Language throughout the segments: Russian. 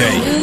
Day.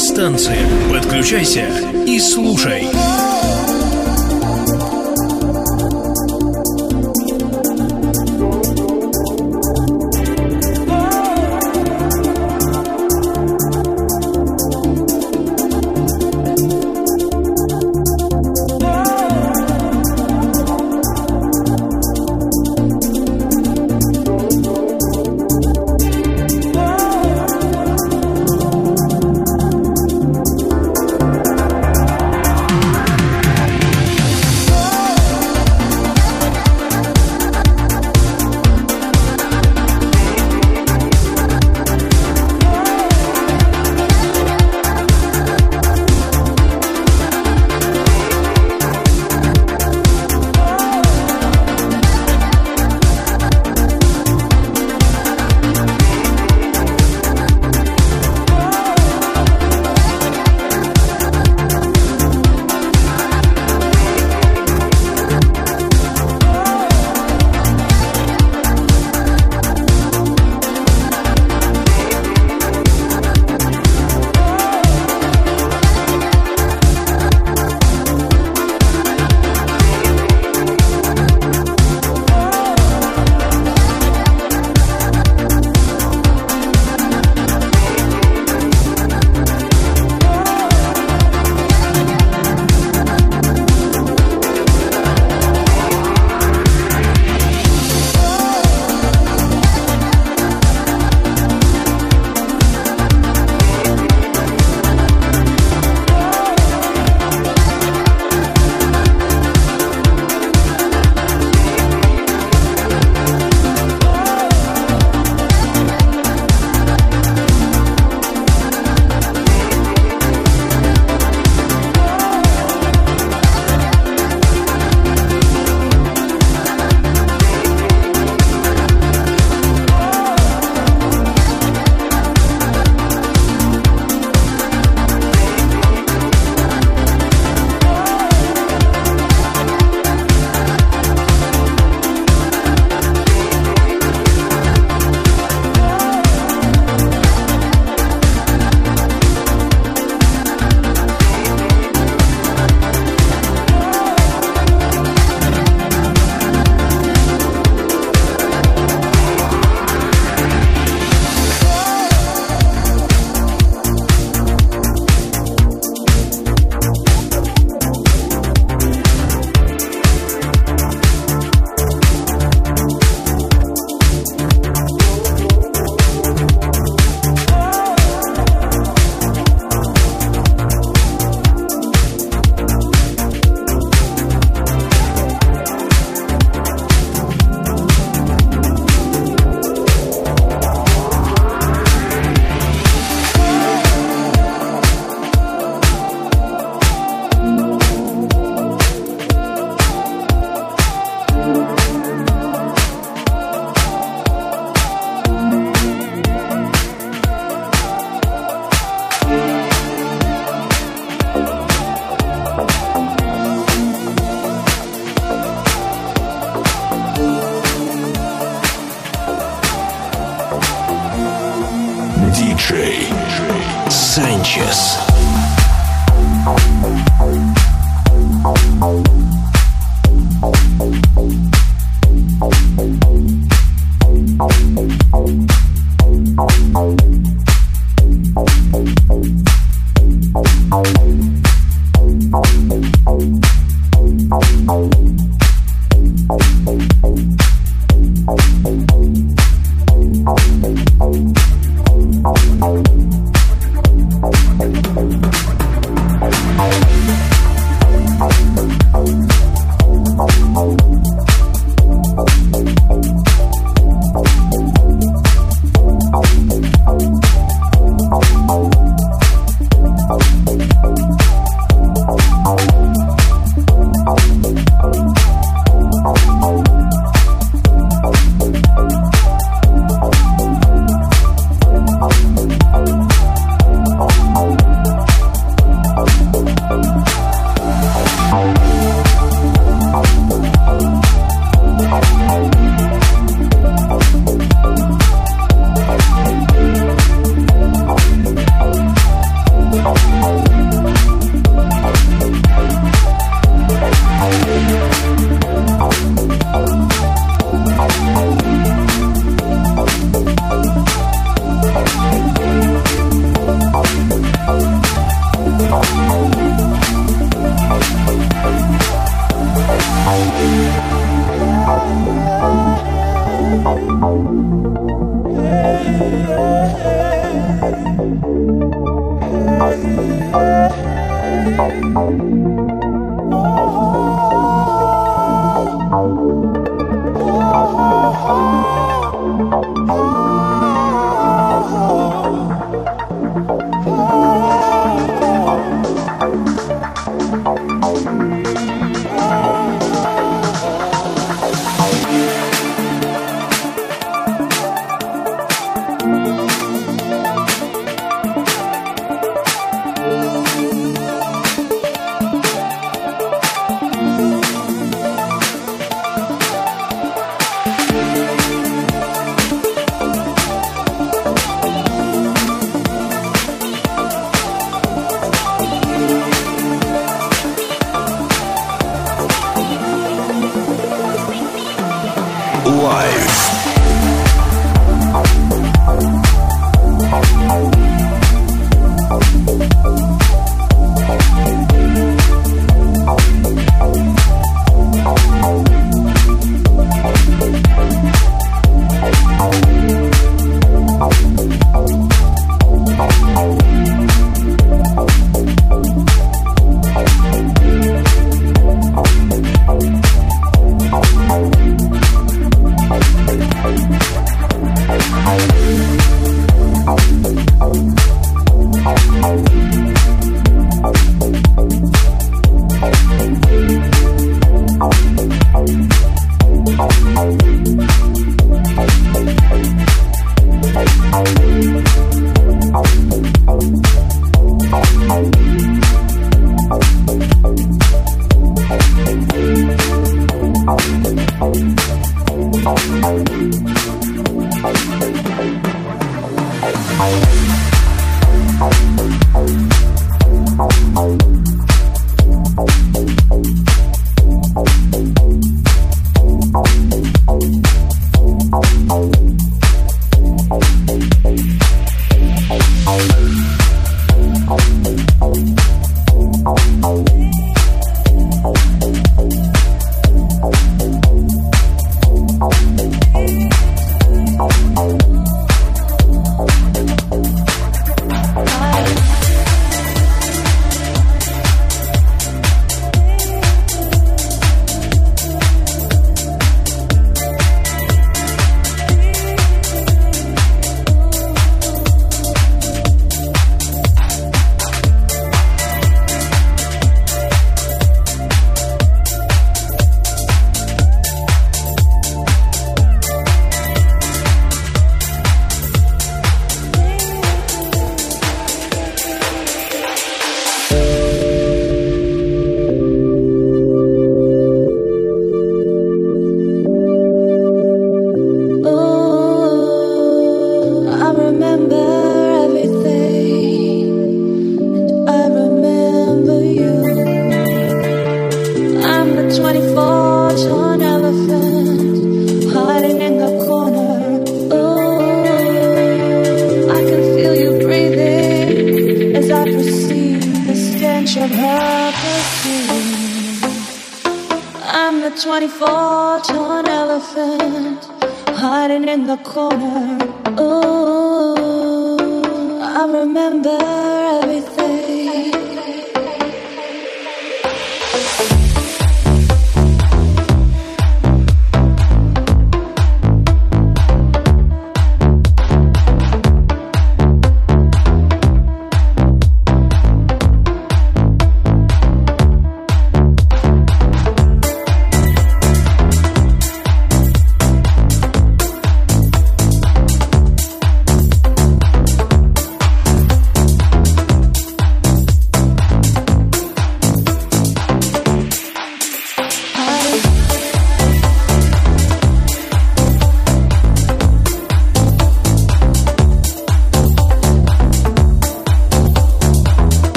Станциям. Подключайся и слушай.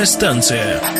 Estancia.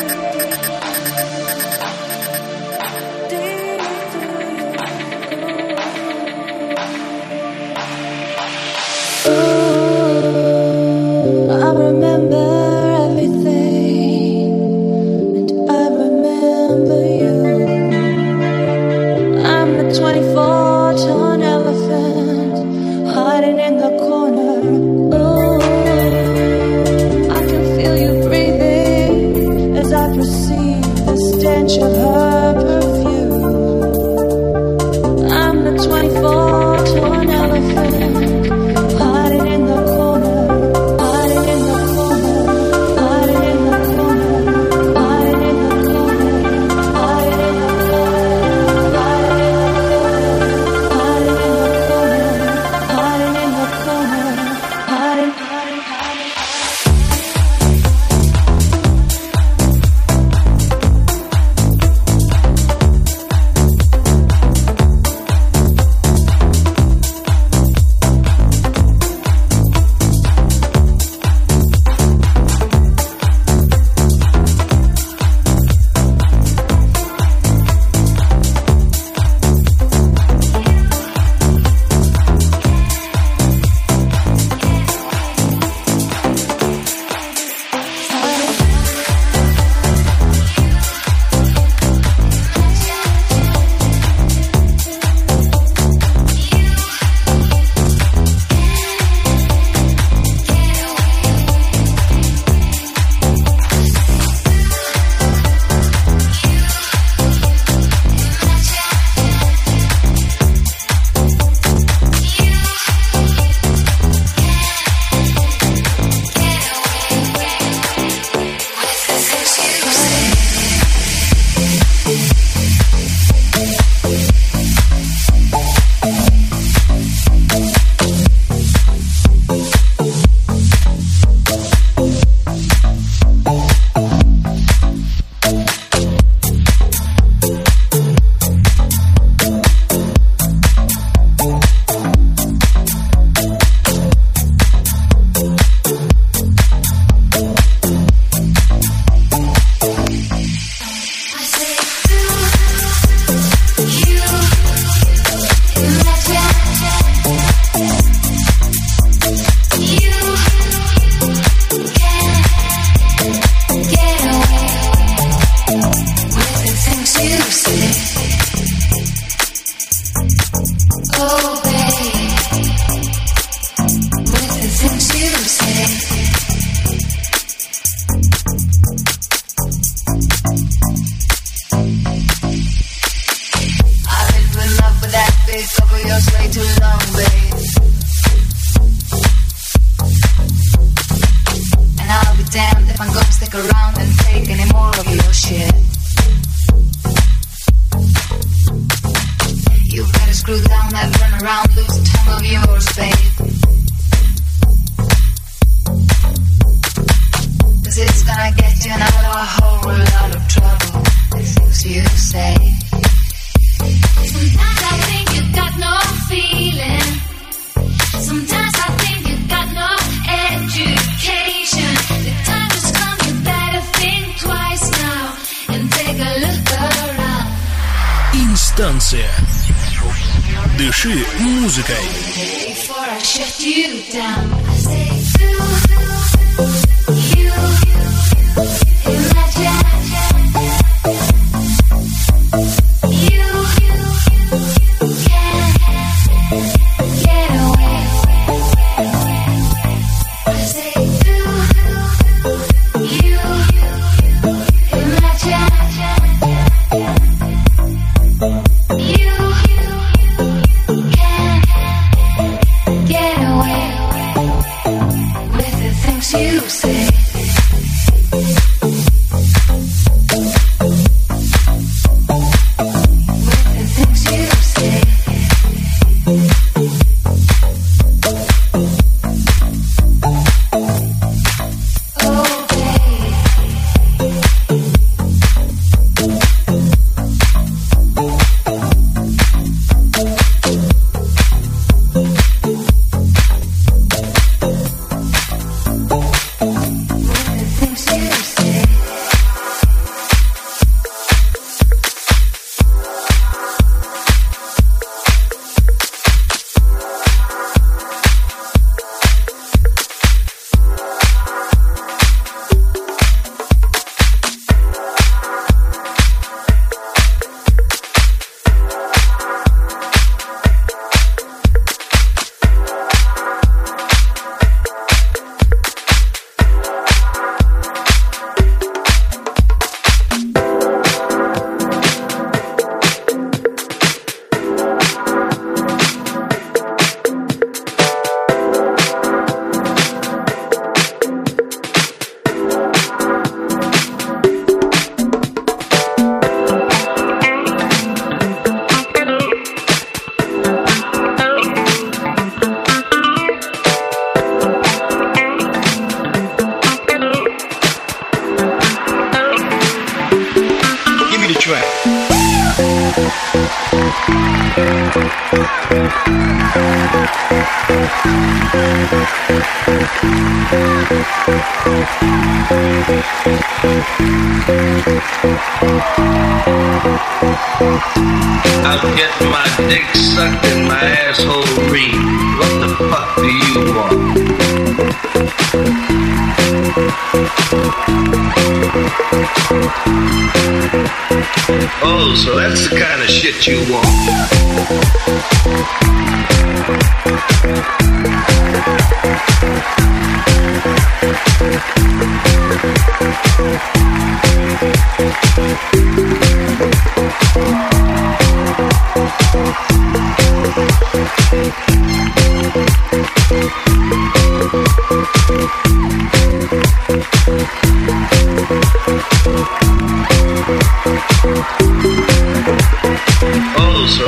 you want.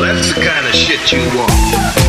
that's the kind of shit you want.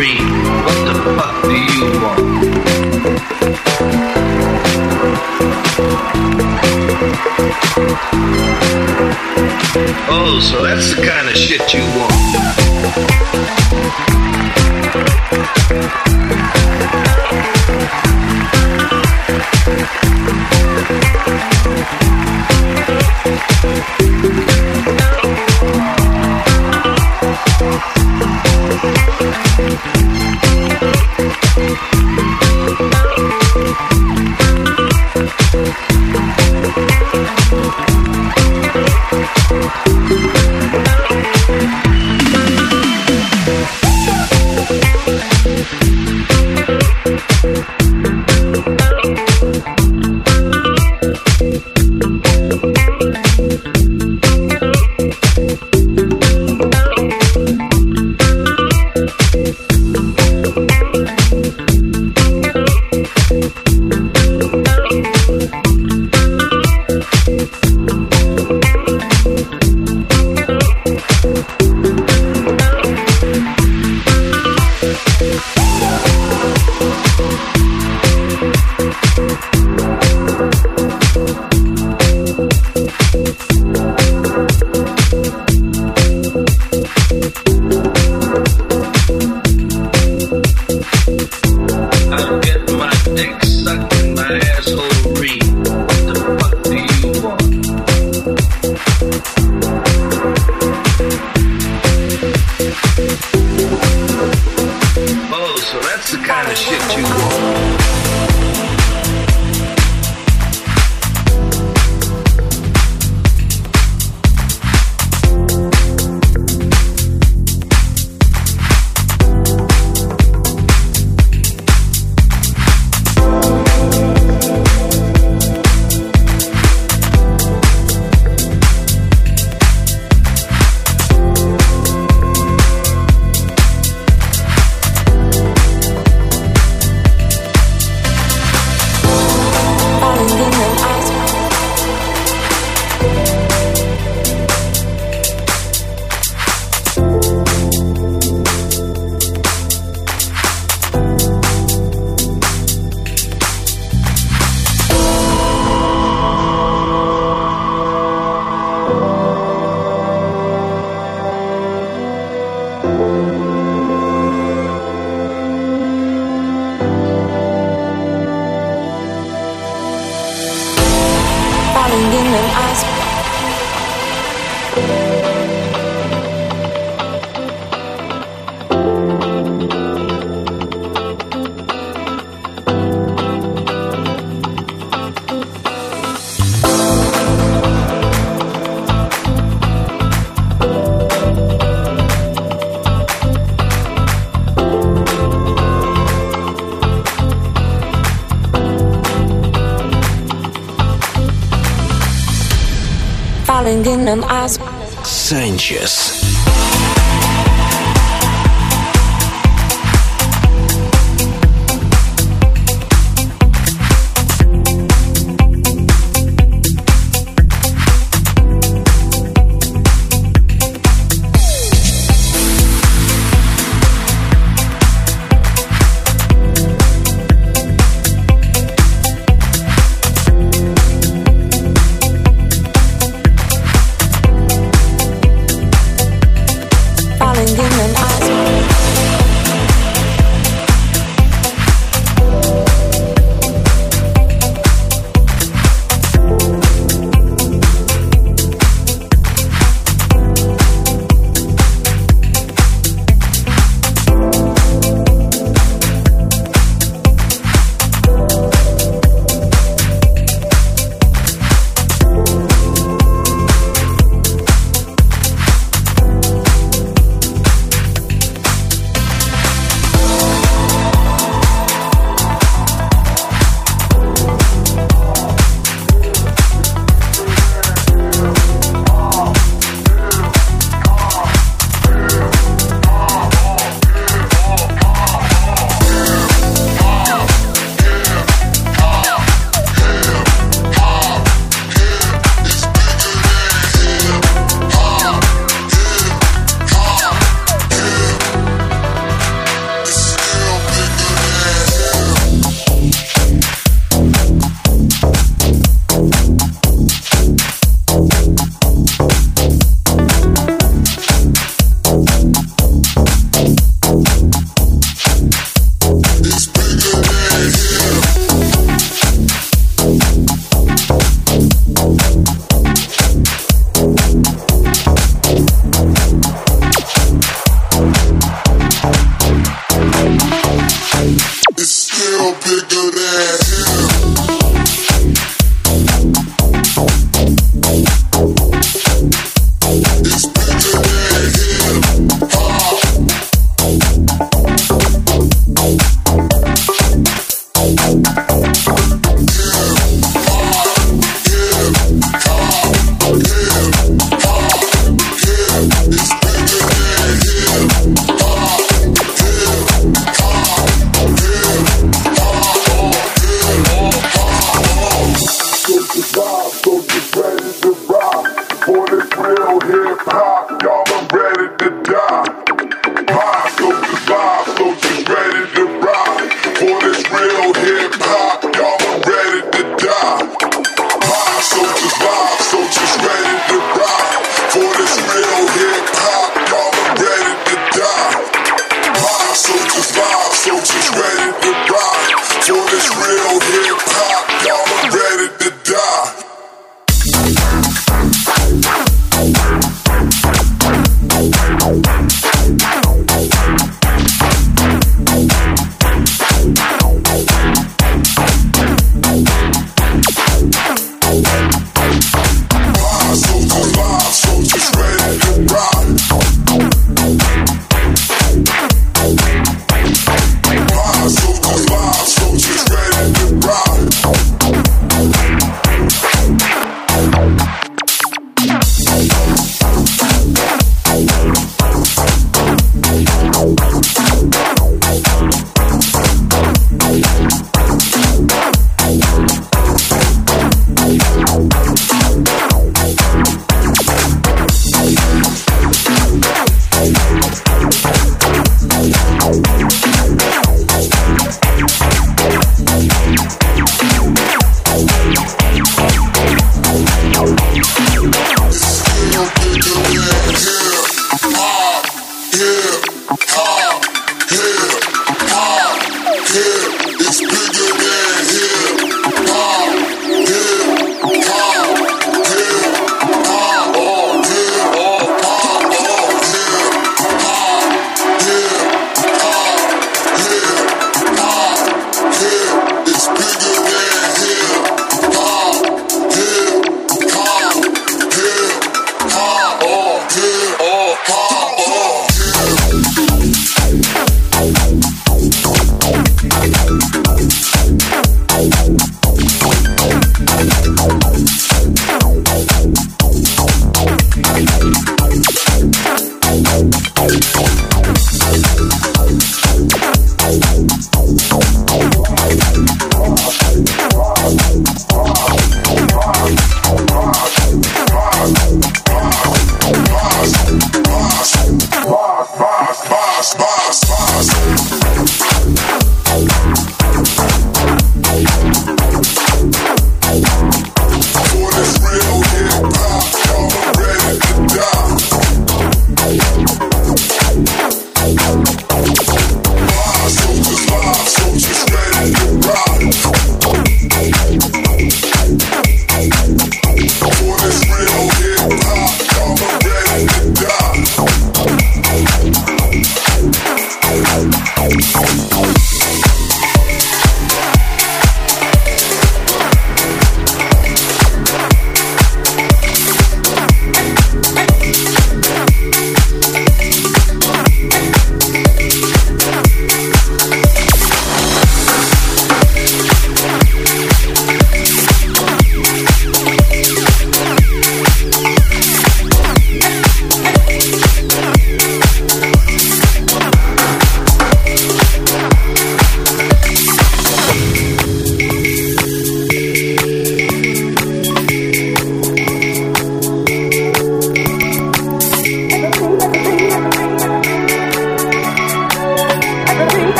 free. What the fuck do you want? Oh, so that's the kind of shit you want. Yes.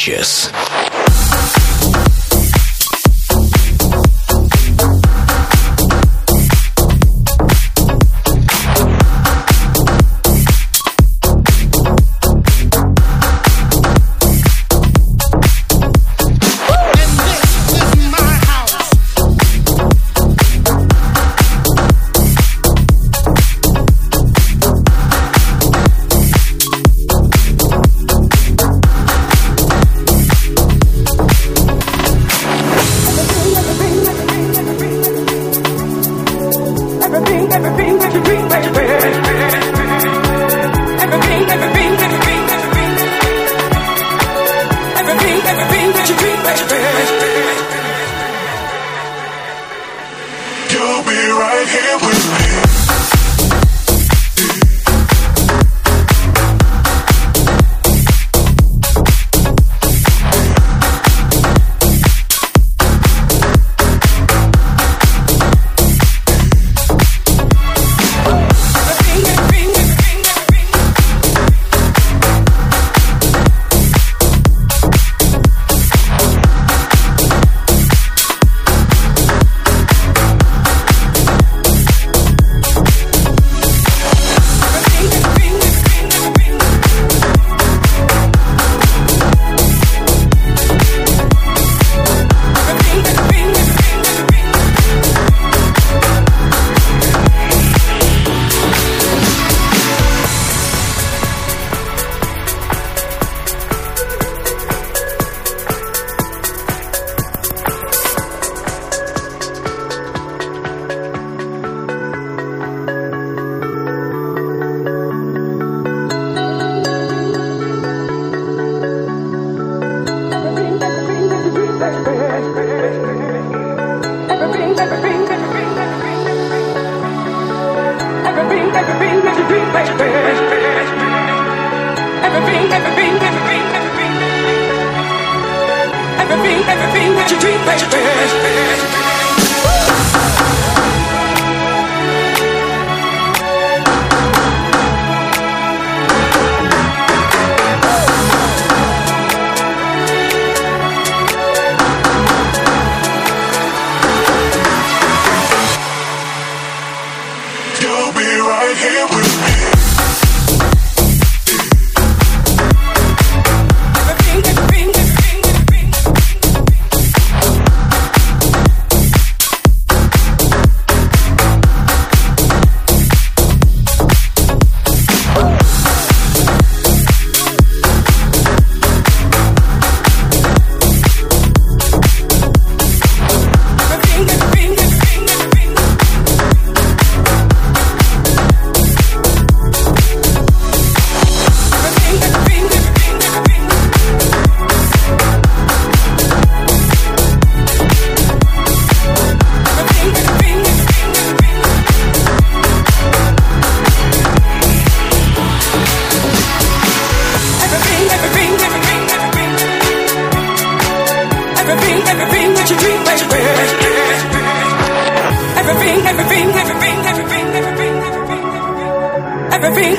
Sanchez.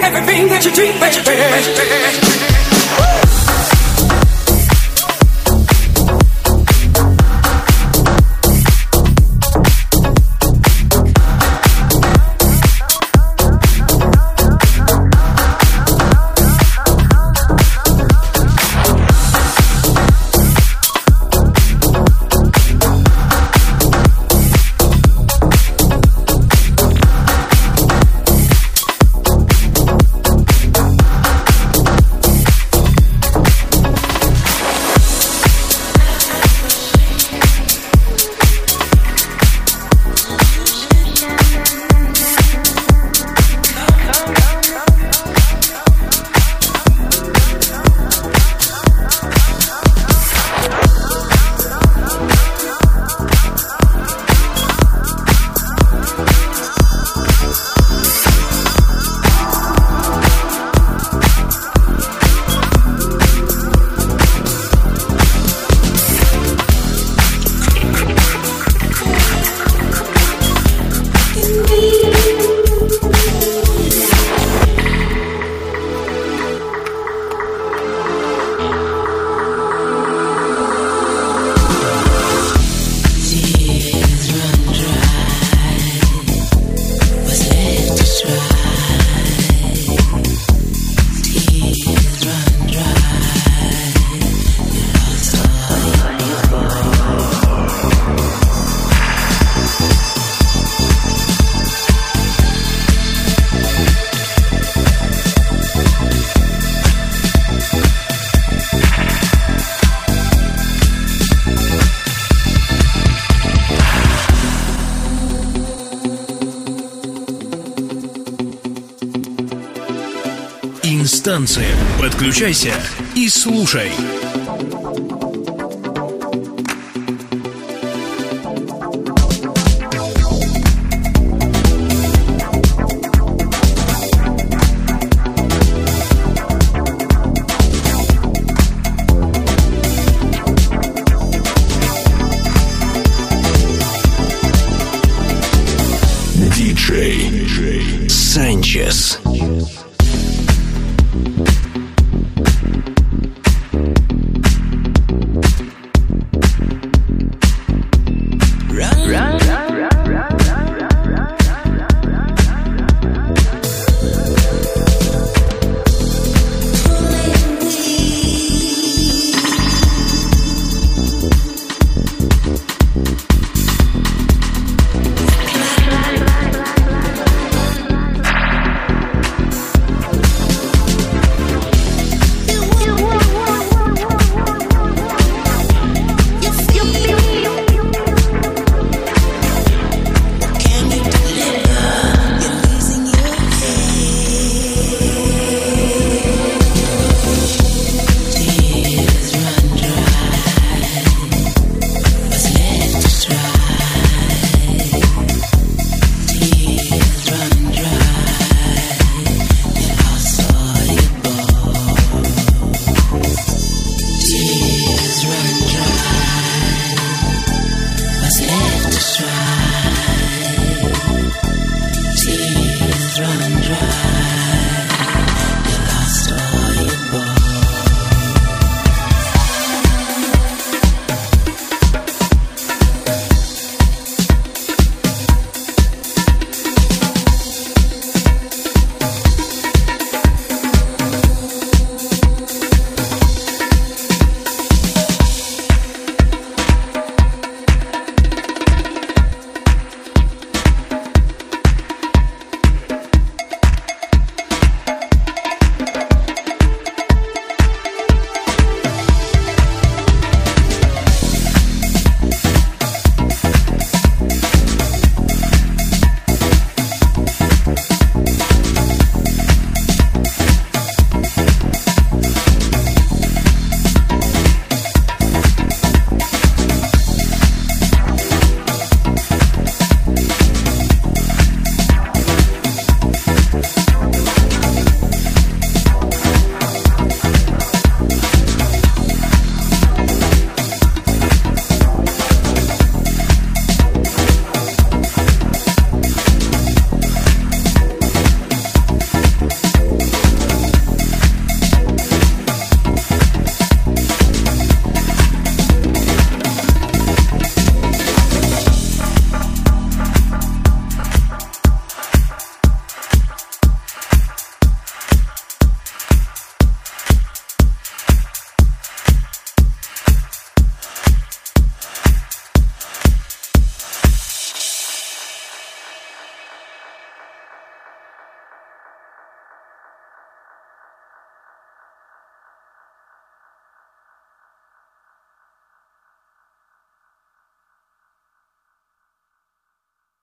everything that you dream, baby. Станции. Подключайся и слушай.